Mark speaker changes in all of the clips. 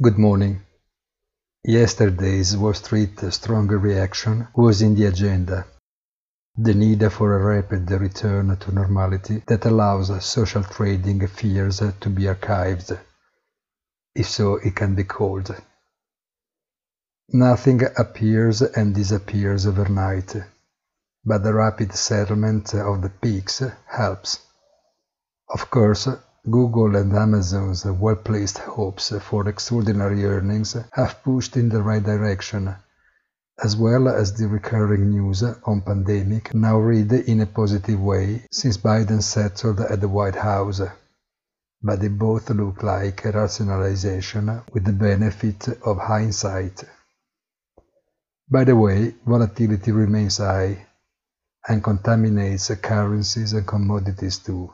Speaker 1: Good morning. Yesterday's Wall Street stronger reaction was in the agenda. The need for a rapid return to normality that allows social trading fears to be archived, if so it can be called. Nothing appears and disappears overnight, but the rapid settlement of the peaks helps. Of course, Google and Amazon's well-placed hopes for extraordinary earnings have pushed in the right direction, as well as the recurring news on pandemic now read in a positive way since Biden settled at the White House. But they both look like a rationalization with the benefit of hindsight. By the way, volatility remains high and contaminates currencies and commodities too.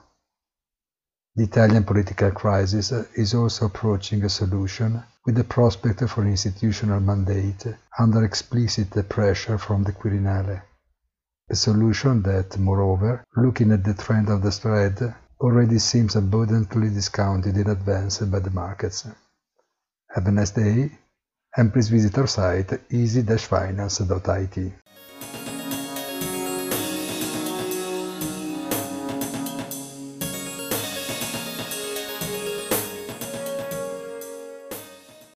Speaker 1: The Italian political crisis is also approaching a solution with the prospect for an institutional mandate under explicit pressure from the Quirinale. A solution that, moreover, looking at the trend of the spread, already seems abundantly discounted in advance by the markets. Have a nice day and please visit our site easy-finance.it.